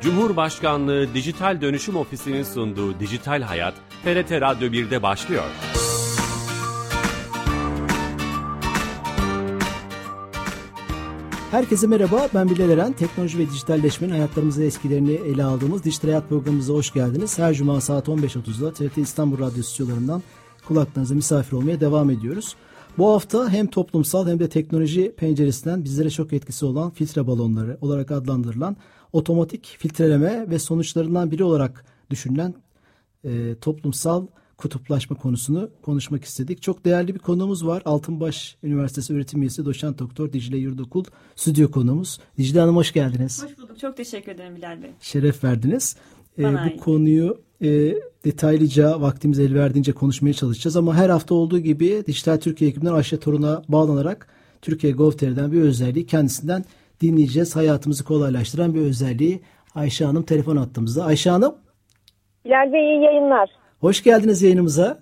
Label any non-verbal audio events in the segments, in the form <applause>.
Cumhurbaşkanlığı Dijital Dönüşüm Ofisi'nin sunduğu Dijital Hayat, TRT Radyo 1'de başlıyor. Herkese merhaba, ben Bilal Eren. Teknoloji ve dijitalleşmenin hayatlarımızı eskilerini ele aldığımız Dijital Hayat programımıza hoş geldiniz. Her cuma saat 15.30'da TRT İstanbul Radyo stüdyolarından kulaklarınıza misafir olmaya devam ediyoruz. Bu hafta hem toplumsal hem de teknoloji penceresinden bizlere çok etkisi olan filtre balonları olarak adlandırılan otomatik filtreleme ve sonuçlarından biri olarak düşünülen e, toplumsal kutuplaşma konusunu konuşmak istedik. Çok değerli bir konuğumuz var. Altınbaş Üniversitesi öğretim üyesi doçent doktor Dicle Yurdokul stüdyo konuğumuz. Dicle Hanım hoş geldiniz. Hoş bulduk. Çok teşekkür ederim Bilal Bey. Şeref verdiniz. Ee, bu konuyu e, detaylıca vaktimiz el verdiğince konuşmaya çalışacağız ama her hafta olduğu gibi Dijital Türkiye ekibinden Ayşe Torun'a bağlanarak Türkiye Gov.tr'den bir özelliği kendisinden dinleyeceğiz. Hayatımızı kolaylaştıran bir özelliği Ayşe Hanım telefon attığımızda. Ayşe Hanım. Bilal Bey iyi yayınlar. Hoş geldiniz yayınımıza.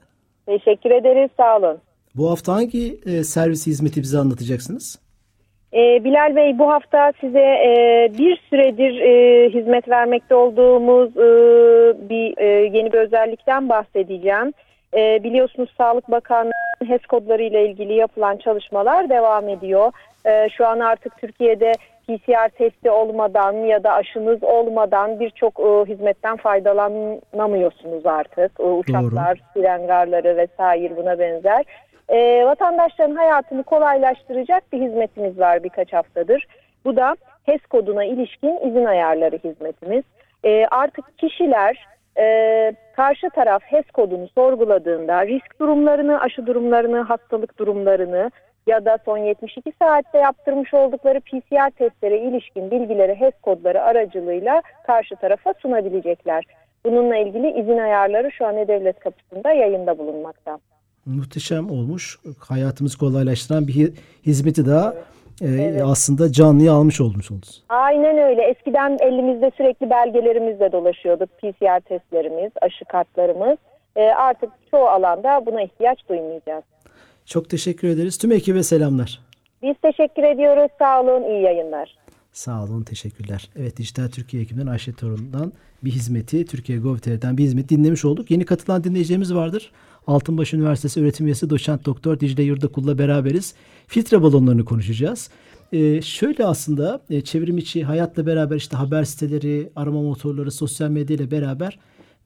Teşekkür ederiz sağ olun. Bu hafta hangi e, servis hizmeti bize anlatacaksınız? Ee, Bilal Bey bu hafta size e, bir süredir e, hizmet vermekte olduğumuz e, bir e, yeni bir özellikten bahsedeceğim. E, biliyorsunuz Sağlık Bakanlığı'nın HES kodları ile ilgili yapılan çalışmalar devam ediyor. E, şu an artık Türkiye'de PCR testi olmadan ya da aşınız olmadan birçok e, hizmetten faydalanamıyorsunuz artık. E, uçaklar, siren garları vesaire buna benzer. E, vatandaşların hayatını kolaylaştıracak bir hizmetimiz var birkaç haftadır. Bu da HES koduna ilişkin izin ayarları hizmetimiz. E, artık kişiler e, karşı taraf HES kodunu sorguladığında risk durumlarını, aşı durumlarını, hastalık durumlarını ya da son 72 saatte yaptırmış oldukları PCR testlere ilişkin bilgileri HES kodları aracılığıyla karşı tarafa sunabilecekler. Bununla ilgili izin ayarları şu an devlet kapısında yayında bulunmakta. Muhteşem olmuş. Hayatımızı kolaylaştıran bir hizmeti daha evet. E, evet. aslında canlıya almış olmuş oldunuz. Aynen öyle. Eskiden elimizde sürekli belgelerimizle dolaşıyorduk. PCR testlerimiz, aşı kartlarımız. E, artık çoğu alanda buna ihtiyaç duymayacağız. Çok teşekkür ederiz. Tüm ekibe selamlar. Biz teşekkür ediyoruz. Sağ olun. İyi yayınlar. Sağ olun. Teşekkürler. Evet Dijital Türkiye ekibinden Ayşe Torun'dan bir hizmeti, Türkiye Gov.tr'den bir hizmet dinlemiş olduk. Yeni katılan dinleyeceğimiz vardır. Altınbaş Üniversitesi öğretim üyesi doçent doktor Dicle Yurdakul'la beraberiz. Filtre balonlarını konuşacağız. Ee, şöyle aslında e, çevrim içi hayatla beraber işte haber siteleri, arama motorları, sosyal medya ile beraber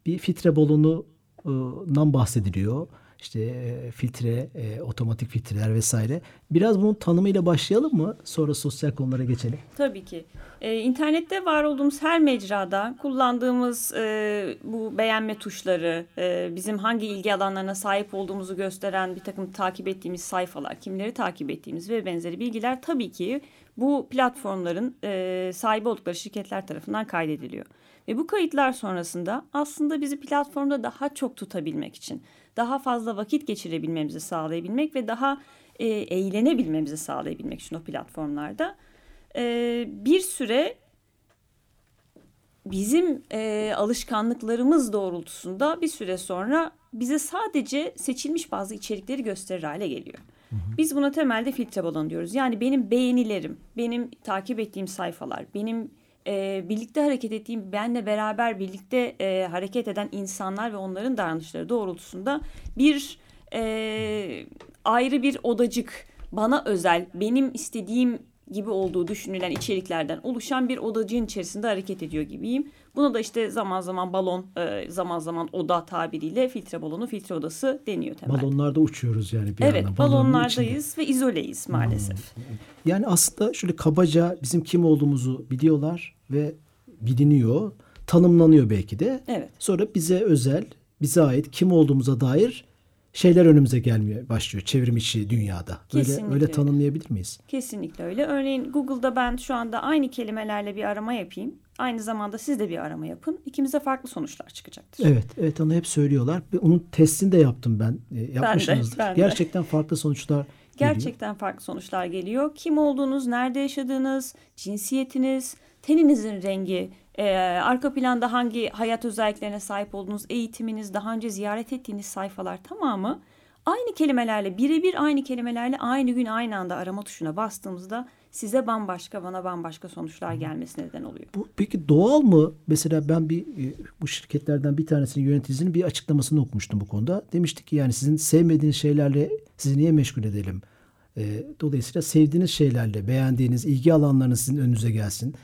bir filtre balonundan bahsediliyor işte filtre, otomatik filtreler vesaire. Biraz bunun tanımıyla başlayalım mı? Sonra sosyal konulara geçelim. Tabii ki. Ee, internette var olduğumuz her mecrada kullandığımız e, bu beğenme tuşları, e, bizim hangi ilgi alanlarına sahip olduğumuzu gösteren bir takım takip ettiğimiz sayfalar, kimleri takip ettiğimiz ve benzeri bilgiler tabii ki bu platformların e, sahibi oldukları şirketler tarafından kaydediliyor. Ve bu kayıtlar sonrasında aslında bizi platformda daha çok tutabilmek için daha fazla vakit geçirebilmemizi sağlayabilmek ve daha e, eğlenebilmemizi sağlayabilmek için o platformlarda e, bir süre bizim e, alışkanlıklarımız doğrultusunda bir süre sonra bize sadece seçilmiş bazı içerikleri gösterir hale geliyor. Biz buna temelde filtre balon diyoruz. Yani benim beğenilerim, benim takip ettiğim sayfalar, benim e, birlikte hareket ettiğim, benle beraber birlikte e, hareket eden insanlar ve onların davranışları doğrultusunda bir e, ayrı bir odacık, bana özel, benim istediğim gibi olduğu düşünülen içeriklerden oluşan bir odacığın içerisinde hareket ediyor gibiyim. Buna da işte zaman zaman balon, e, zaman zaman oda tabiriyle filtre balonu, filtre odası deniyor temelde. Balonlarda uçuyoruz yani bir Evet, balonlardayız ve izoleyiz maalesef. Hmm. Yani aslında şöyle kabaca bizim kim olduğumuzu biliyorlar ve biliniyor, tanımlanıyor belki de. Evet. Sonra bize özel, bize ait kim olduğumuza dair şeyler önümüze gelmeye başlıyor çevrim içi dünyada. Böyle Kesinlikle öyle tanımlayabilir miyiz? Kesinlikle öyle. Örneğin Google'da ben şu anda aynı kelimelerle bir arama yapayım. Aynı zamanda siz de bir arama yapın. İkimize farklı sonuçlar çıkacaktır. Evet, evet onu hep söylüyorlar. Onun testini de yaptım ben. E, yapmışsınızdır. Ben de, ben de. Gerçekten farklı sonuçlar geliyor. Gerçekten farklı sonuçlar geliyor. Kim olduğunuz, nerede yaşadığınız, cinsiyetiniz, teninizin rengi, ee, arka planda hangi hayat özelliklerine sahip olduğunuz, eğitiminiz, daha önce ziyaret ettiğiniz sayfalar tamamı Aynı kelimelerle birebir aynı kelimelerle aynı gün aynı anda arama tuşuna bastığımızda size bambaşka bana bambaşka sonuçlar gelmesine neden oluyor. Bu peki doğal mı? Mesela ben bir e, bu şirketlerden bir tanesinin yöneticisinin bir açıklamasını okumuştum bu konuda. Demiştik ki yani sizin sevmediğiniz şeylerle sizi niye meşgul edelim? E, dolayısıyla sevdiğiniz şeylerle, beğendiğiniz ilgi alanlarınız sizin önünüze gelsin.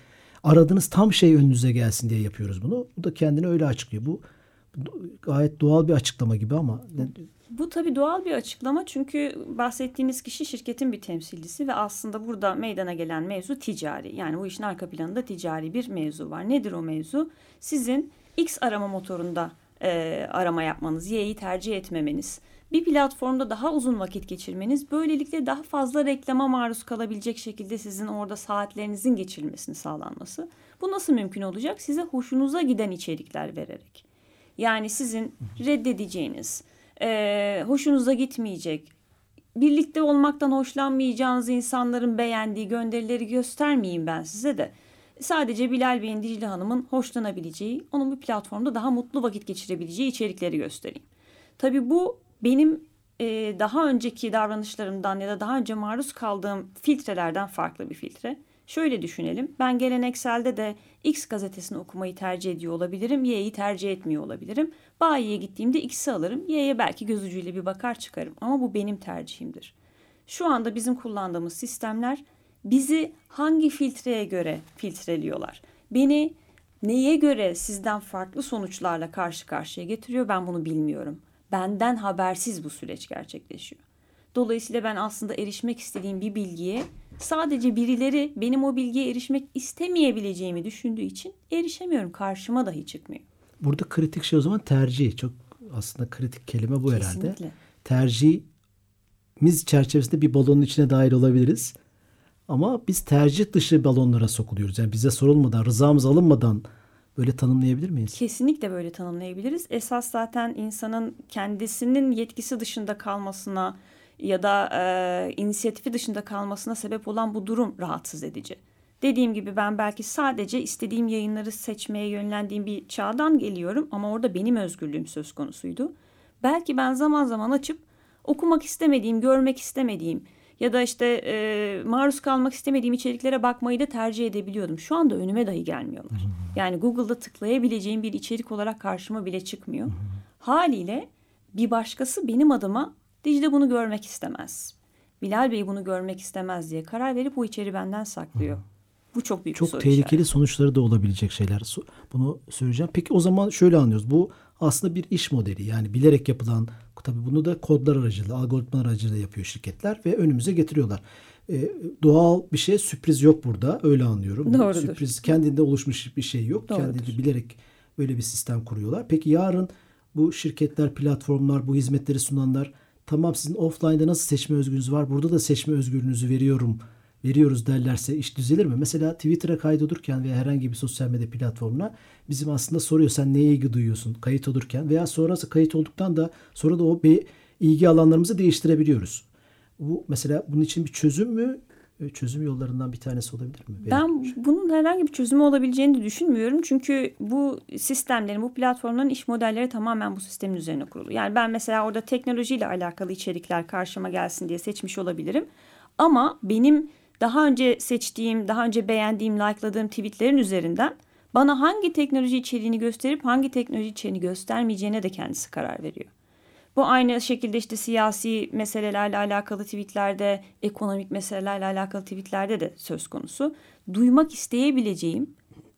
Aradığınız tam şey önünüze gelsin diye yapıyoruz bunu. Bu da kendini öyle açıklıyor. Bu gayet doğal bir açıklama gibi ama bu tabii doğal bir açıklama çünkü bahsettiğiniz kişi şirketin bir temsilcisi ve aslında burada meydana gelen mevzu ticari. Yani bu işin arka planında ticari bir mevzu var. Nedir o mevzu? Sizin X arama motorunda e, arama yapmanız, Y'yi tercih etmemeniz, bir platformda daha uzun vakit geçirmeniz, böylelikle daha fazla reklama maruz kalabilecek şekilde sizin orada saatlerinizin geçirilmesini sağlanması. Bu nasıl mümkün olacak? Size hoşunuza giden içerikler vererek. Yani sizin reddedeceğiniz, e, hoşunuza gitmeyecek, birlikte olmaktan hoşlanmayacağınız insanların beğendiği gönderileri göstermeyeyim ben size de. Sadece Bilal Bey'in Dicle Hanım'ın hoşlanabileceği, onun bir platformda daha mutlu vakit geçirebileceği içerikleri göstereyim. Tabii bu benim e, daha önceki davranışlarımdan ya da daha önce maruz kaldığım filtrelerden farklı bir filtre. Şöyle düşünelim. Ben gelenekselde de X gazetesini okumayı tercih ediyor olabilirim. Y'yi tercih etmiyor olabilirim. Bayiye gittiğimde X'i alırım. Y'ye belki göz ucuyla bir bakar çıkarım. Ama bu benim tercihimdir. Şu anda bizim kullandığımız sistemler bizi hangi filtreye göre filtreliyorlar? Beni neye göre sizden farklı sonuçlarla karşı karşıya getiriyor ben bunu bilmiyorum. Benden habersiz bu süreç gerçekleşiyor. Dolayısıyla ben aslında erişmek istediğim bir bilgiye sadece birileri benim o bilgiye erişmek istemeyebileceğimi düşündüğü için erişemiyorum. Karşıma dahi çıkmıyor. Burada kritik şey o zaman tercih. Çok aslında kritik kelime bu Kesinlikle. herhalde. Tercihimiz çerçevesinde bir balonun içine dahil olabiliriz. Ama biz tercih dışı balonlara sokuluyoruz. Yani bize sorulmadan, rızamız alınmadan böyle tanımlayabilir miyiz? Kesinlikle böyle tanımlayabiliriz. Esas zaten insanın kendisinin yetkisi dışında kalmasına, ya da e, inisiyatifi dışında kalmasına sebep olan bu durum rahatsız edici. Dediğim gibi ben belki sadece istediğim yayınları seçmeye yönlendiğim bir çağdan geliyorum ama orada benim özgürlüğüm söz konusuydu. Belki ben zaman zaman açıp okumak istemediğim, görmek istemediğim ya da işte e, maruz kalmak istemediğim içeriklere bakmayı da tercih edebiliyordum. Şu anda önüme dahi gelmiyorlar. Yani Google'da tıklayabileceğim bir içerik olarak karşıma bile çıkmıyor. Haliyle bir başkası benim adıma Dicle bunu görmek istemez. Bilal Bey bunu görmek istemez diye karar verip bu içeri benden saklıyor. Bu çok büyük çok bir soru tehlikeli işareti. sonuçları da olabilecek şeyler. Bunu söyleyeceğim. Peki o zaman şöyle anlıyoruz. Bu aslında bir iş modeli. Yani bilerek yapılan tabii bunu da kodlar aracılığıyla, algoritmalar aracılığıyla yapıyor şirketler ve önümüze getiriyorlar. Ee, doğal bir şey sürpriz yok burada. Öyle anlıyorum. Doğrudur. Sürpriz kendinde oluşmuş bir şey yok. Doğrudur. Kendinde bilerek böyle bir sistem kuruyorlar. Peki yarın bu şirketler, platformlar, bu hizmetleri sunanlar tamam sizin offline'da nasıl seçme özgürlüğünüz var burada da seçme özgürlüğünüzü veriyorum veriyoruz derlerse iş düzelir mi? Mesela Twitter'a kaydolurken veya herhangi bir sosyal medya platformuna bizim aslında soruyor sen neye ilgi duyuyorsun kayıt olurken veya sonrası kayıt olduktan da sonra da o bir ilgi alanlarımızı değiştirebiliyoruz. Bu mesela bunun için bir çözüm mü e, çözüm yollarından bir tanesi olabilir mi? Ben bunun herhangi bir çözümü olabileceğini de düşünmüyorum. Çünkü bu sistemlerin, bu platformların iş modelleri tamamen bu sistemin üzerine kurulu. Yani ben mesela orada teknolojiyle alakalı içerikler karşıma gelsin diye seçmiş olabilirim. Ama benim daha önce seçtiğim, daha önce beğendiğim, like'ladığım tweetlerin üzerinden bana hangi teknoloji içeriğini gösterip hangi teknoloji içeriğini göstermeyeceğine de kendisi karar veriyor. Bu aynı şekilde işte siyasi meselelerle alakalı tweetlerde, ekonomik meselelerle alakalı tweetlerde de söz konusu. Duymak isteyebileceğim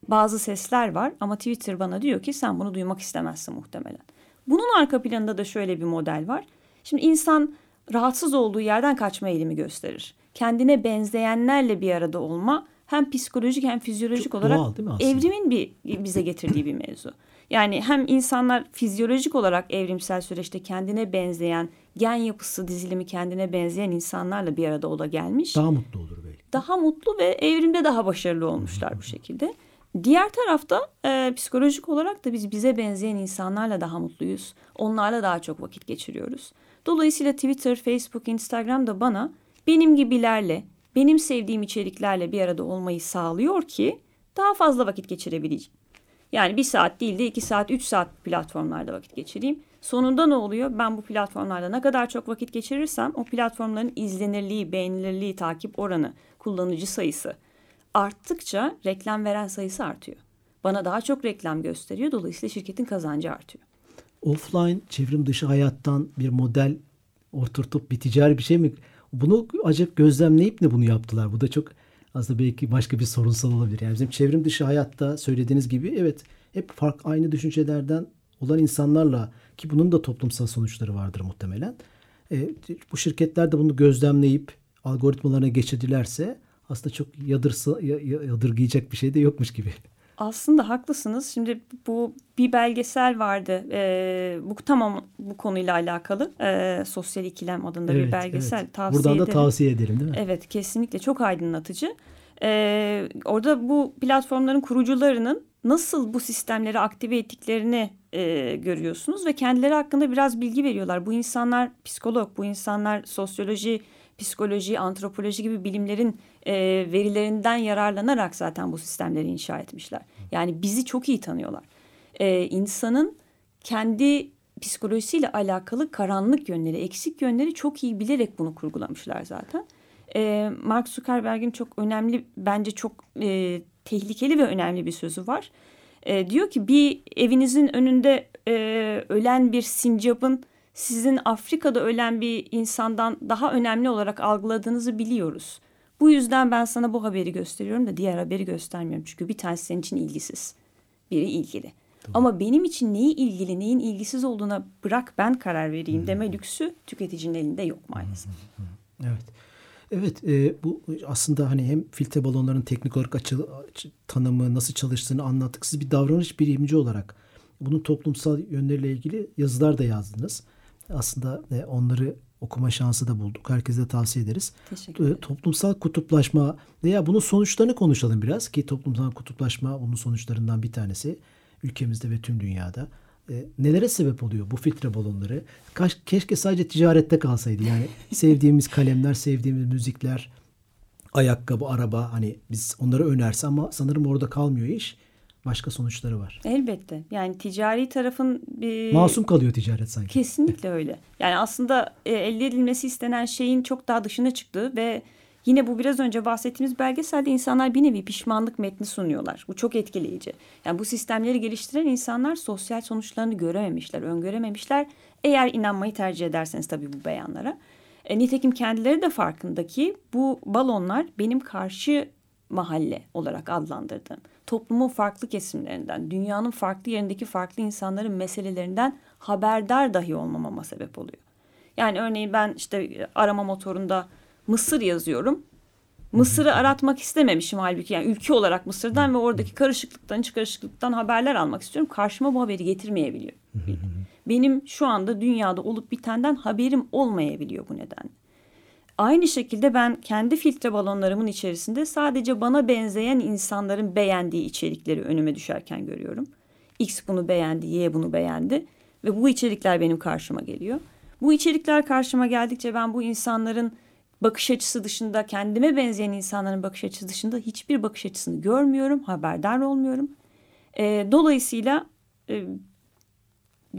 bazı sesler var ama Twitter bana diyor ki sen bunu duymak istemezsin muhtemelen. Bunun arka planında da şöyle bir model var. Şimdi insan rahatsız olduğu yerden kaçma eğilimi gösterir. Kendine benzeyenlerle bir arada olma hem psikolojik hem fizyolojik Çok olarak doğal, evrimin bir bize getirdiği bir mevzu. Yani hem insanlar fizyolojik olarak evrimsel süreçte kendine benzeyen, gen yapısı dizilimi kendine benzeyen insanlarla bir arada ola gelmiş. Daha mutlu olur belki. Daha mutlu ve evrimde daha başarılı olmuşlar bu şekilde. Diğer tarafta e, psikolojik olarak da biz bize benzeyen insanlarla daha mutluyuz. Onlarla daha çok vakit geçiriyoruz. Dolayısıyla Twitter, Facebook, Instagram da bana benim gibilerle, benim sevdiğim içeriklerle bir arada olmayı sağlıyor ki daha fazla vakit geçirebileceğim. Yani bir saat değil de iki saat, üç saat platformlarda vakit geçireyim. Sonunda ne oluyor? Ben bu platformlarda ne kadar çok vakit geçirirsem o platformların izlenirliği, beğenilirliği, takip oranı, kullanıcı sayısı arttıkça reklam veren sayısı artıyor. Bana daha çok reklam gösteriyor. Dolayısıyla şirketin kazancı artıyor. Offline çevrim dışı hayattan bir model oturtup bir ticari bir şey mi? Bunu acaba gözlemleyip de bunu yaptılar. Bu da çok aslında belki başka bir sorunsal olabilir. Yani bizim çevrim dışı hayatta söylediğiniz gibi evet hep fark aynı düşüncelerden olan insanlarla ki bunun da toplumsal sonuçları vardır muhtemelen. E, bu şirketler de bunu gözlemleyip algoritmalarına geçirdilerse aslında çok yadırsa, yadırgayacak bir şey de yokmuş gibi. Aslında haklısınız. Şimdi bu bir belgesel vardı. Ee, bu tamam bu konuyla alakalı. Ee, Sosyal İkilem adında evet, bir belgesel. Evet. Tavsiye Buradan da ederim. tavsiye edelim değil mi? Evet kesinlikle çok aydınlatıcı. Ee, orada bu platformların kurucularının nasıl bu sistemleri aktive ettiklerini e, görüyorsunuz ve kendileri hakkında biraz bilgi veriyorlar. Bu insanlar psikolog, bu insanlar sosyoloji, psikoloji, antropoloji gibi bilimlerin e, verilerinden yararlanarak zaten bu sistemleri inşa etmişler. Yani bizi çok iyi tanıyorlar. E, insanın kendi psikolojisiyle alakalı karanlık yönleri, eksik yönleri çok iyi bilerek bunu kurgulamışlar zaten. E, Mark Zuckerberg'in çok önemli, bence çok e, tehlikeli ve önemli bir sözü var. E, diyor ki bir evinizin önünde e, ölen bir sincapın sizin Afrika'da ölen bir insandan daha önemli olarak algıladığınızı biliyoruz. Bu yüzden ben sana bu haberi gösteriyorum da diğer haberi göstermiyorum. Çünkü bir tanesi senin için ilgisiz. Biri ilgili. Tamam. Ama benim için neyi ilgili, neyin ilgisiz olduğuna bırak ben karar vereyim deme lüksü tüketicinin elinde yok maalesef. Evet. Evet e, bu aslında hani hem filtre balonların teknik olarak açı, tanımı nasıl çalıştığını anlattık. Siz bir davranış bilimci olarak bunun toplumsal yönleriyle ilgili yazılar da yazdınız. Aslında e, onları okuma şansı da bulduk. Herkese tavsiye ederiz. Teşekkür e, Toplumsal kutuplaşma veya bunun sonuçlarını konuşalım biraz ki toplumsal kutuplaşma bunun sonuçlarından bir tanesi ülkemizde ve tüm dünyada. E, nelere sebep oluyor bu filtre balonları? Kaş, keşke sadece ticarette kalsaydı. Yani <laughs> sevdiğimiz kalemler, sevdiğimiz müzikler, ayakkabı, araba hani biz onları önerse ama sanırım orada kalmıyor iş başka sonuçları var. Elbette. Yani ticari tarafın... E, Masum kalıyor ticaret sanki. Kesinlikle öyle. Yani aslında e, elde edilmesi istenen şeyin çok daha dışına çıktığı ve yine bu biraz önce bahsettiğimiz belgeselde insanlar bir nevi pişmanlık metni sunuyorlar. Bu çok etkileyici. Yani bu sistemleri geliştiren insanlar sosyal sonuçlarını görememişler, öngörememişler. Eğer inanmayı tercih ederseniz tabii bu beyanlara. E, nitekim kendileri de farkındaki bu balonlar benim karşı mahalle olarak adlandırdığım toplumun farklı kesimlerinden, dünyanın farklı yerindeki farklı insanların meselelerinden haberdar dahi olmamama sebep oluyor. Yani örneğin ben işte arama motorunda Mısır yazıyorum. Mısır'ı aratmak istememişim halbuki yani ülke olarak Mısır'dan ve oradaki karışıklıktan, iç karışıklıktan haberler almak istiyorum. Karşıma bu haberi getirmeyebiliyor. Benim şu anda dünyada olup bitenden haberim olmayabiliyor bu nedenle. Aynı şekilde ben kendi filtre balonlarımın içerisinde sadece bana benzeyen insanların beğendiği içerikleri önüme düşerken görüyorum. X bunu beğendi, Y bunu beğendi ve bu içerikler benim karşıma geliyor. Bu içerikler karşıma geldikçe ben bu insanların bakış açısı dışında kendime benzeyen insanların bakış açısı dışında hiçbir bakış açısını görmüyorum, haberdar olmuyorum. E, dolayısıyla e,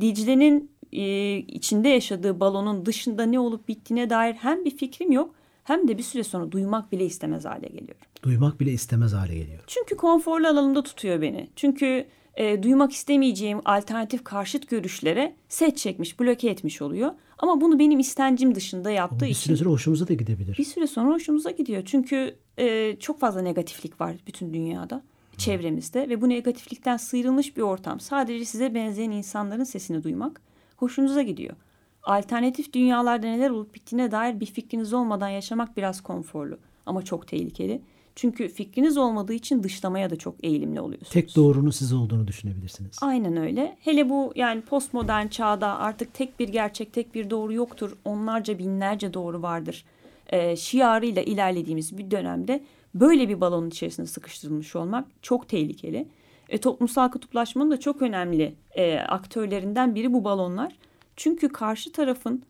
Dicle'nin e, içinde yaşadığı balonun dışında ne olup bittiğine dair hem bir fikrim yok hem de bir süre sonra duymak bile istemez hale geliyorum. Duymak bile istemez hale geliyor. Çünkü konforlu alanımda tutuyor beni. Çünkü e, duymak istemeyeceğim alternatif karşıt görüşlere set çekmiş, bloke etmiş oluyor. Ama bunu benim istencim dışında yaptığı için... Bir süre sonra hoşumuza da gidebilir. Bir süre sonra hoşumuza gidiyor. Çünkü e, çok fazla negatiflik var bütün dünyada, çevremizde. Ve bu negatiflikten sıyrılmış bir ortam. Sadece size benzeyen insanların sesini duymak hoşunuza gidiyor. Alternatif dünyalarda neler olup bittiğine dair bir fikriniz olmadan yaşamak biraz konforlu ama çok tehlikeli. Çünkü fikriniz olmadığı için dışlamaya da çok eğilimli oluyorsunuz. Tek doğrunun siz olduğunu düşünebilirsiniz. Aynen öyle. Hele bu yani postmodern çağda artık tek bir gerçek, tek bir doğru yoktur. Onlarca binlerce doğru vardır. Ee, şiarıyla ilerlediğimiz bir dönemde böyle bir balonun içerisinde sıkıştırılmış olmak çok tehlikeli. E, toplumsal kutuplaşmanın da çok önemli e, aktörlerinden biri bu balonlar. Çünkü karşı tarafın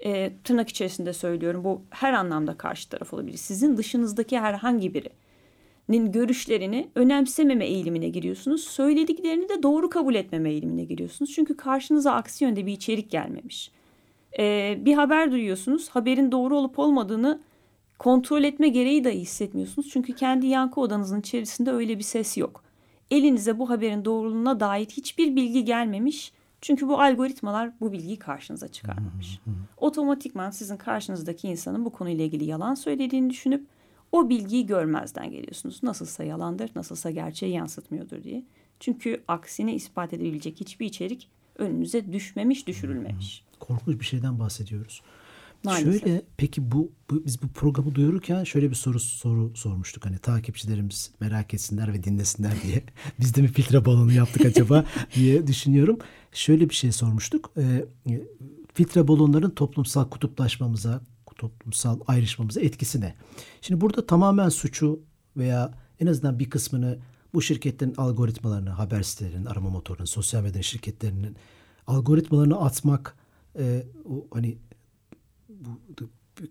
e, tırnak içerisinde söylüyorum bu her anlamda karşı taraf olabilir. Sizin dışınızdaki herhangi biri görüşlerini önemsememe eğilimine giriyorsunuz. Söylediklerini de doğru kabul etmeme eğilimine giriyorsunuz. Çünkü karşınıza aksi yönde bir içerik gelmemiş. Ee, bir haber duyuyorsunuz. Haberin doğru olup olmadığını kontrol etme gereği dahi hissetmiyorsunuz. Çünkü kendi yankı odanızın içerisinde öyle bir ses yok. Elinize bu haberin doğruluğuna dair hiçbir bilgi gelmemiş. Çünkü bu algoritmalar bu bilgiyi karşınıza çıkarmamış. Otomatikman sizin karşınızdaki insanın bu konuyla ilgili yalan söylediğini düşünüp o bilgiyi görmezden geliyorsunuz. Nasılsa yalandır, nasılsa gerçeği yansıtmıyordur diye. Çünkü aksini ispat edebilecek hiçbir içerik önünüze düşmemiş, düşürülmemiş. Korkunç bir şeyden bahsediyoruz. Maalesef. Şöyle peki bu, bu biz bu programı duyururken şöyle bir soru soru sormuştuk. Hani takipçilerimiz merak etsinler ve dinlesinler diye. <laughs> biz de mi filtre balonu yaptık acaba <laughs> diye düşünüyorum. Şöyle bir şey sormuştuk. Ee, filtre balonların toplumsal kutuplaşmamıza, toplumsal ayrışmamıza etkisi ne? Şimdi burada tamamen suçu veya en azından bir kısmını bu şirketlerin algoritmalarını, haber sitelerinin, arama motorunun, sosyal medya şirketlerinin algoritmalarını atmak e, o hani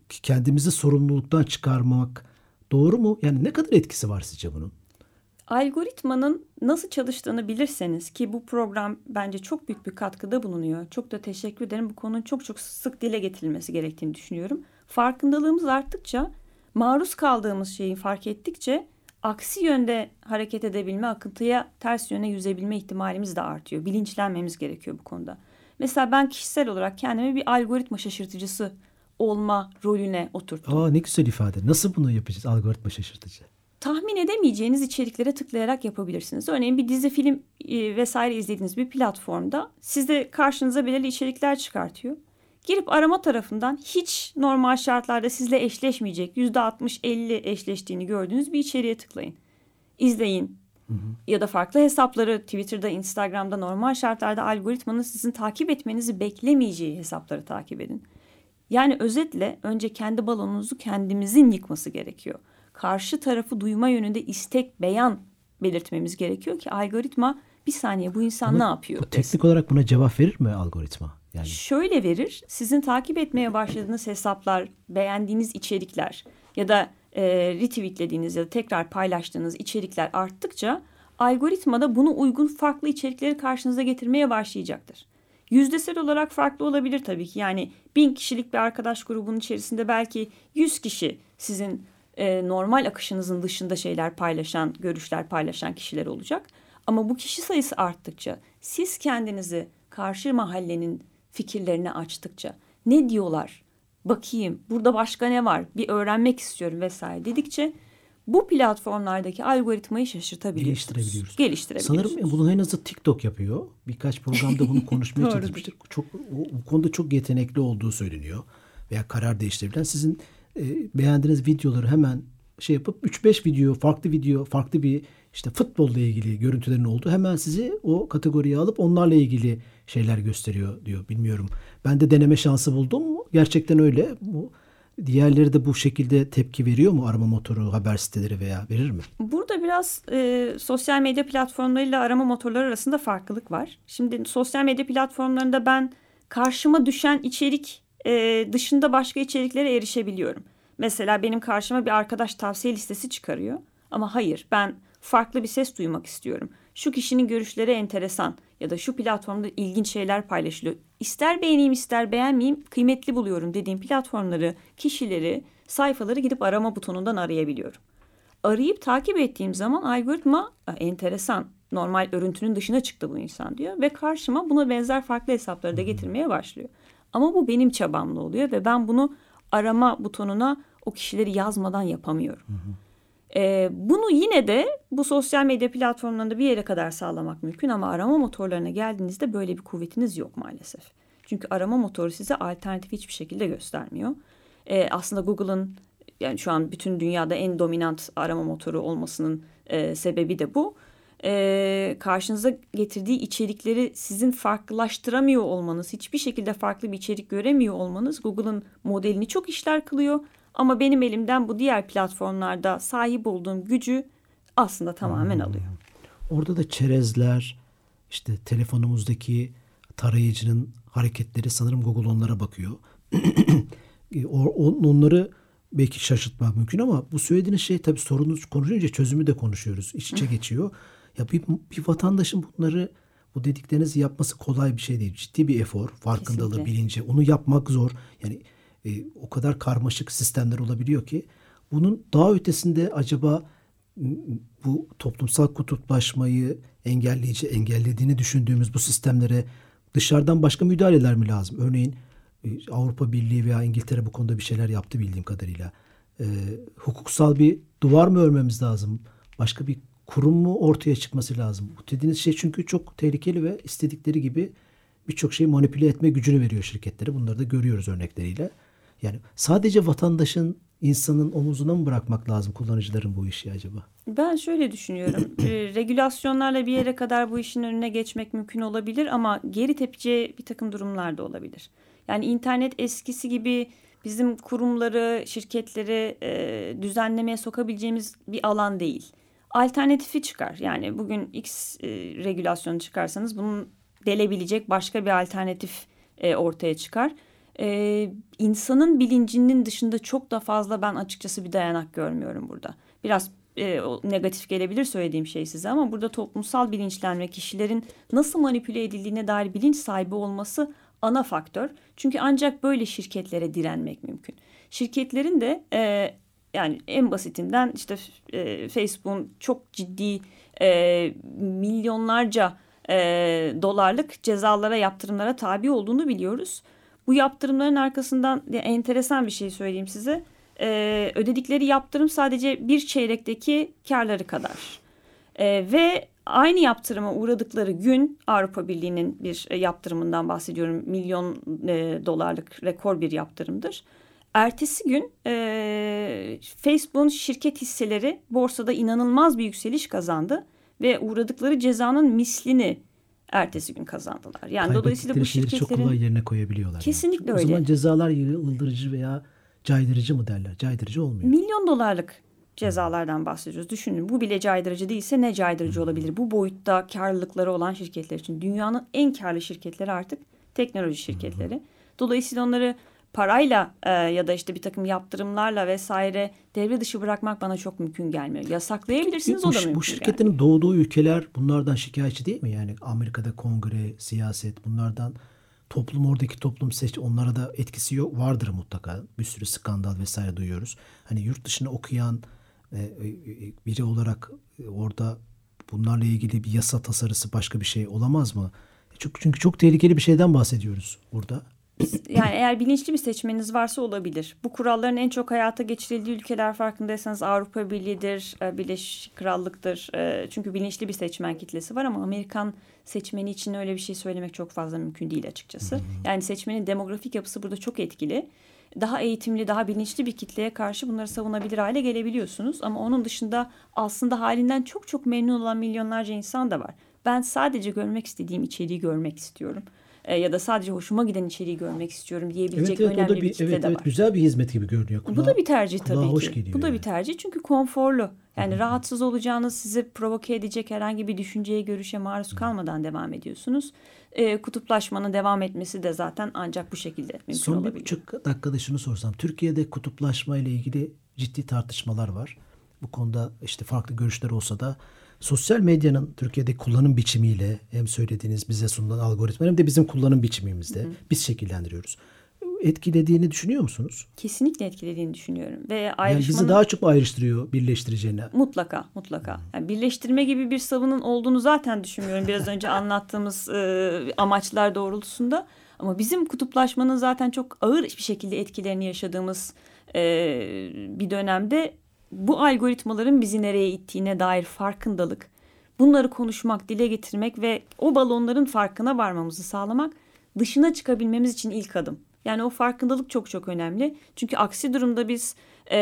kendimizi sorumluluktan çıkarmak doğru mu? Yani ne kadar etkisi var sizce bunun? Algoritmanın nasıl çalıştığını bilirseniz ki bu program bence çok büyük bir katkıda bulunuyor. Çok da teşekkür ederim. Bu konunun çok çok sık dile getirilmesi gerektiğini düşünüyorum. Farkındalığımız arttıkça, maruz kaldığımız şeyi fark ettikçe aksi yönde hareket edebilme, akıntıya ters yöne yüzebilme ihtimalimiz de artıyor. Bilinçlenmemiz gerekiyor bu konuda. Mesela ben kişisel olarak kendimi bir algoritma şaşırtıcısı olma rolüne oturttum. Aa ne güzel ifade. Nasıl bunu yapacağız algoritma şaşırtıcı? Tahmin edemeyeceğiniz içeriklere tıklayarak yapabilirsiniz. Örneğin bir dizi, film e, vesaire izlediğiniz bir platformda size karşınıza belirli içerikler çıkartıyor. Girip arama tarafından hiç normal şartlarda sizle eşleşmeyecek %60-50 eşleştiğini gördüğünüz bir içeriğe tıklayın. İzleyin. Hı hı. Ya da farklı hesapları Twitter'da, Instagram'da normal şartlarda algoritmanın sizin takip etmenizi beklemeyeceği hesapları takip edin. Yani özetle önce kendi balonunuzu kendimizin yıkması gerekiyor. Karşı tarafı duyma yönünde istek, beyan belirtmemiz gerekiyor ki algoritma bir saniye bu insan Ama ne yapıyor? Bu teknik olarak buna cevap verir mi algoritma? Yani... Şöyle verir. Sizin takip etmeye başladığınız hesaplar, beğendiğiniz içerikler ya da e, retweetlediğiniz ya da tekrar paylaştığınız içerikler arttıkça algoritma da bunu uygun farklı içerikleri karşınıza getirmeye başlayacaktır. Yüzdesel olarak farklı olabilir tabii ki. Yani bin kişilik bir arkadaş grubunun içerisinde belki yüz kişi sizin e, normal akışınızın dışında şeyler paylaşan, görüşler paylaşan kişiler olacak. Ama bu kişi sayısı arttıkça, siz kendinizi karşı mahallenin fikirlerini açtıkça, ne diyorlar, bakayım, burada başka ne var, bir öğrenmek istiyorum vesaire dedikçe bu platformlardaki algoritmayı şaşırtabiliyorsunuz. Geliştirebiliyoruz. Geliştirebiliyorsunuz. Sanırım bunu en azı TikTok yapıyor. Birkaç programda bunu <laughs> konuşmaya çalışmıştık. Çok, o, bu konuda çok yetenekli olduğu söyleniyor. Veya karar değiştirebilen. Sizin e, beğendiğiniz videoları hemen şey yapıp 3-5 video, farklı video, farklı bir işte futbolla ilgili görüntülerin olduğu hemen sizi o kategoriye alıp onlarla ilgili şeyler gösteriyor diyor. Bilmiyorum. Ben de deneme şansı buldum. Gerçekten öyle. Bu Diğerleri de bu şekilde tepki veriyor mu arama motoru, haber siteleri veya verir mi? Burada biraz e, sosyal medya platformlarıyla arama motorları arasında farklılık var. Şimdi sosyal medya platformlarında ben karşıma düşen içerik e, dışında başka içeriklere erişebiliyorum. Mesela benim karşıma bir arkadaş tavsiye listesi çıkarıyor. Ama hayır ben farklı bir ses duymak istiyorum. Şu kişinin görüşleri enteresan ya da şu platformda ilginç şeyler paylaşılıyor. İster beğeneyim ister beğenmeyeyim kıymetli buluyorum dediğim platformları, kişileri, sayfaları gidip arama butonundan arayabiliyorum. Arayıp takip ettiğim zaman algoritma enteresan, normal örüntünün dışına çıktı bu insan diyor ve karşıma buna benzer farklı hesapları da getirmeye başlıyor. Ama bu benim çabamla oluyor ve ben bunu arama butonuna o kişileri yazmadan yapamıyorum. Hı hı. E, bunu yine de bu sosyal medya platformlarında bir yere kadar sağlamak mümkün ama arama motorlarına geldiğinizde böyle bir kuvvetiniz yok maalesef. Çünkü arama motoru size alternatif hiçbir şekilde göstermiyor. E, aslında Google'ın yani şu an bütün dünyada en dominant arama motoru olmasının e, sebebi de bu. E, karşınıza getirdiği içerikleri sizin farklılaştıramıyor olmanız, hiçbir şekilde farklı bir içerik göremiyor olmanız Google'ın modelini çok işler kılıyor ama benim elimden bu diğer platformlarda sahip olduğum gücü aslında tamamen hmm. alıyor. Orada da çerezler, işte telefonumuzdaki tarayıcının hareketleri sanırım Google onlara bakıyor. <clears throat> onları belki şaşırtmak mümkün ama bu söylediğiniz şey tabii sorunu konuşunca çözümü de konuşuyoruz. İç içe geçiyor. Ya bir, bir vatandaşın bunları bu dediklerinizi yapması kolay bir şey değil. Ciddi bir efor, farkındalığı, Kesinlikle. bilinci. Onu yapmak zor. Yani e, o kadar karmaşık sistemler olabiliyor ki bunun daha ötesinde acaba bu toplumsal kutuplaşmayı engelleyici, engellediğini düşündüğümüz bu sistemlere dışarıdan başka müdahaleler mi lazım? Örneğin e, Avrupa Birliği veya İngiltere bu konuda bir şeyler yaptı bildiğim kadarıyla. E, hukuksal bir duvar mı örmemiz lazım? Başka bir kurum mu ortaya çıkması lazım? Bu dediğiniz şey çünkü çok tehlikeli ve istedikleri gibi birçok şeyi manipüle etme gücünü veriyor şirketlere. Bunları da görüyoruz örnekleriyle. Yani sadece vatandaşın insanın omuzuna mı bırakmak lazım kullanıcıların bu işi acaba? Ben şöyle düşünüyorum. <clears throat> e, regülasyonlarla bir yere kadar bu işin önüne geçmek mümkün olabilir ama geri tepeceği bir takım durumlar da olabilir. Yani internet eskisi gibi bizim kurumları, şirketleri e, düzenlemeye sokabileceğimiz bir alan değil. Alternatifi çıkar. Yani bugün X e, regülasyonu çıkarsanız bunun delebilecek başka bir alternatif e, ortaya çıkar. E, insanın bilincinin dışında çok da fazla ben açıkçası bir dayanak görmüyorum burada. Biraz e, negatif gelebilir söylediğim şey size ama burada toplumsal bilinçlenme, kişilerin nasıl manipüle edildiğine dair bilinç sahibi olması ana faktör. Çünkü ancak böyle şirketlere direnmek mümkün. Şirketlerin de e, yani en basitinden işte e, Facebook'un çok ciddi e, milyonlarca e, dolarlık cezalara, yaptırımlara tabi olduğunu biliyoruz. Bu yaptırımların arkasından enteresan bir şey söyleyeyim size. E, ödedikleri yaptırım sadece bir çeyrekteki karları kadar. E, ve aynı yaptırıma uğradıkları gün Avrupa Birliği'nin bir e, yaptırımından bahsediyorum. Milyon e, dolarlık rekor bir yaptırımdır. Ertesi gün e, Facebook'un şirket hisseleri borsada inanılmaz bir yükseliş kazandı ve uğradıkları cezanın mislini ertesi gün kazandılar. Yani dolayısıyla bu şirketlerin çok kolay yerine koyabiliyorlar. Kesinlikle yani. öyle. O zaman cezalar yıldırıcı veya caydırıcı mı derler? Caydırıcı olmuyor. Milyon dolarlık cezalardan bahsediyoruz. Düşünün bu bile caydırıcı değilse ne caydırıcı olabilir? Bu boyutta karlılıkları olan şirketler için. Dünyanın en karlı şirketleri artık teknoloji şirketleri. Dolayısıyla onları parayla e, ya da işte bir takım yaptırımlarla vesaire devre dışı bırakmak bana çok mümkün gelmiyor. Yasaklayabilirsiniz bu, o da mümkün. Bu şirketlerin yani. doğduğu ülkeler bunlardan şikayetçi değil mi? Yani Amerika'da kongre, siyaset bunlardan toplum oradaki toplum seç onlara da etkisi yok vardır mutlaka. Bir sürü skandal vesaire duyuyoruz. Hani yurt dışına okuyan e, e, biri olarak orada bunlarla ilgili bir yasa tasarısı başka bir şey olamaz mı? Çünkü, çünkü çok tehlikeli bir şeyden bahsediyoruz burada yani eğer bilinçli bir seçmeniniz varsa olabilir. Bu kuralların en çok hayata geçirildiği ülkeler farkındaysanız Avrupa Birliği'dir, e, Birleşik Krallık'tır. E, çünkü bilinçli bir seçmen kitlesi var ama Amerikan seçmeni için öyle bir şey söylemek çok fazla mümkün değil açıkçası. Yani seçmenin demografik yapısı burada çok etkili. Daha eğitimli, daha bilinçli bir kitleye karşı bunları savunabilir hale gelebiliyorsunuz. Ama onun dışında aslında halinden çok çok memnun olan milyonlarca insan da var. Ben sadece görmek istediğim içeriği görmek istiyorum e, ya da sadece hoşuma giden içeriği görmek istiyorum diyebilecek evet, evet, önemli bir, bir kitle evet, de evet, var. Güzel bir hizmet gibi görünüyor. Kulağa, Bu da bir tercih tabii hoş ki. Bu da bir tercih çünkü konforlu. Yani Hı-hı. rahatsız olacağınız sizi provoke edecek herhangi bir düşünceye, görüşe maruz kalmadan devam ediyorsunuz. E, kutuplaşmanın devam etmesi de zaten ancak bu şekilde mümkün Son olabiliyor. Son bir buçuk dakikada şunu sorsam. Türkiye'de kutuplaşma ile ilgili ciddi tartışmalar var. Bu konuda işte farklı görüşler olsa da sosyal medyanın Türkiye'de kullanım biçimiyle hem söylediğiniz bize sunulan algoritma hem de bizim kullanım biçimimizde Hı. biz şekillendiriyoruz. Etkilediğini düşünüyor musunuz? Kesinlikle etkilediğini düşünüyorum. Ve ayrışmanın... Yani bizi daha çok ayrıştırıyor birleştireceğine? Mutlaka, mutlaka. Yani birleştirme gibi bir savının olduğunu zaten düşünmüyorum. Biraz önce <laughs> anlattığımız e, amaçlar doğrultusunda. Ama bizim kutuplaşmanın zaten çok ağır bir şekilde etkilerini yaşadığımız e, bir dönemde bu algoritmaların bizi nereye ittiğine dair farkındalık, bunları konuşmak, dile getirmek ve o balonların farkına varmamızı sağlamak dışına çıkabilmemiz için ilk adım. Yani o farkındalık çok çok önemli. Çünkü aksi durumda biz e,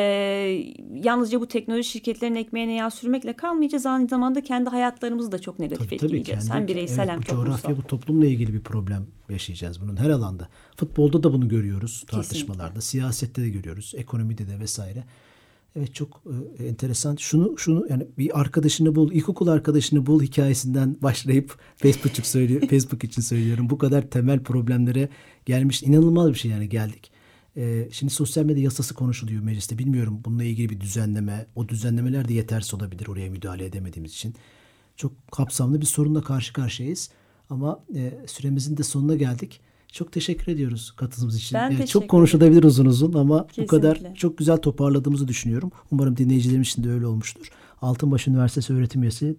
yalnızca bu teknoloji şirketlerinin ekmeğine yağ sürmekle kalmayacağız. Aynı zamanda kendi hayatlarımızı da çok negatif tabii, etkileyeceğiz. Tabii, kendi, hem bireysel evet, hem toplumsal. Coğrafya bu toplumla ilgili bir problem yaşayacağız bunun her alanda. Futbolda da bunu görüyoruz tartışmalarda. Kesinlikle. Siyasette de görüyoruz. Ekonomide de vesaire. Evet çok e, enteresan. Şunu şunu yani bir arkadaşını bul, ilkokul arkadaşını bul hikayesinden başlayıp <laughs> Facebook için söylüyor, Facebook için söylüyorum. Bu kadar temel problemlere gelmiş inanılmaz bir şey yani geldik. E, şimdi sosyal medya yasası konuşuluyor mecliste. Bilmiyorum bununla ilgili bir düzenleme. O düzenlemeler de yetersiz olabilir oraya müdahale edemediğimiz için. Çok kapsamlı bir sorunla karşı karşıyayız. Ama e, süremizin de sonuna geldik. Çok teşekkür ediyoruz katılımınız için. Ben Yani teşekkür çok konuşulabilir uzun uzun ama bu kadar Kesinlikle. çok güzel toparladığımızı düşünüyorum. Umarım dinleyicilerimiz için de öyle olmuştur. Altınbaş Üniversitesi öğretim üyesi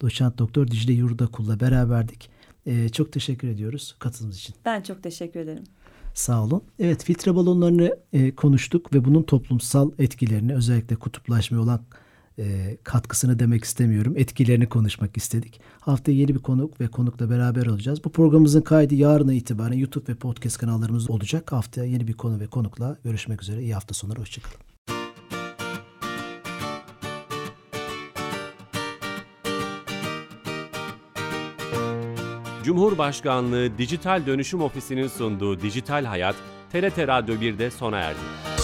doçent doktor Dicle Yurdakul'la beraberdik. Ee, çok teşekkür ediyoruz katılımınız için. Ben çok teşekkür ederim. Sağ olun. Evet filtre balonlarını e, konuştuk ve bunun toplumsal etkilerini özellikle kutuplaşmaya olan e, katkısını demek istemiyorum. Etkilerini konuşmak istedik. Haftaya yeni bir konuk ve konukla beraber olacağız. Bu programımızın kaydı yarına itibaren YouTube ve podcast kanallarımızda olacak. Haftaya yeni bir konu ve konukla görüşmek üzere. İyi hafta sonları. Hoşçakalın. Cumhurbaşkanlığı Dijital Dönüşüm Ofisi'nin sunduğu Dijital Hayat, TRT Radyo 1'de sona erdi.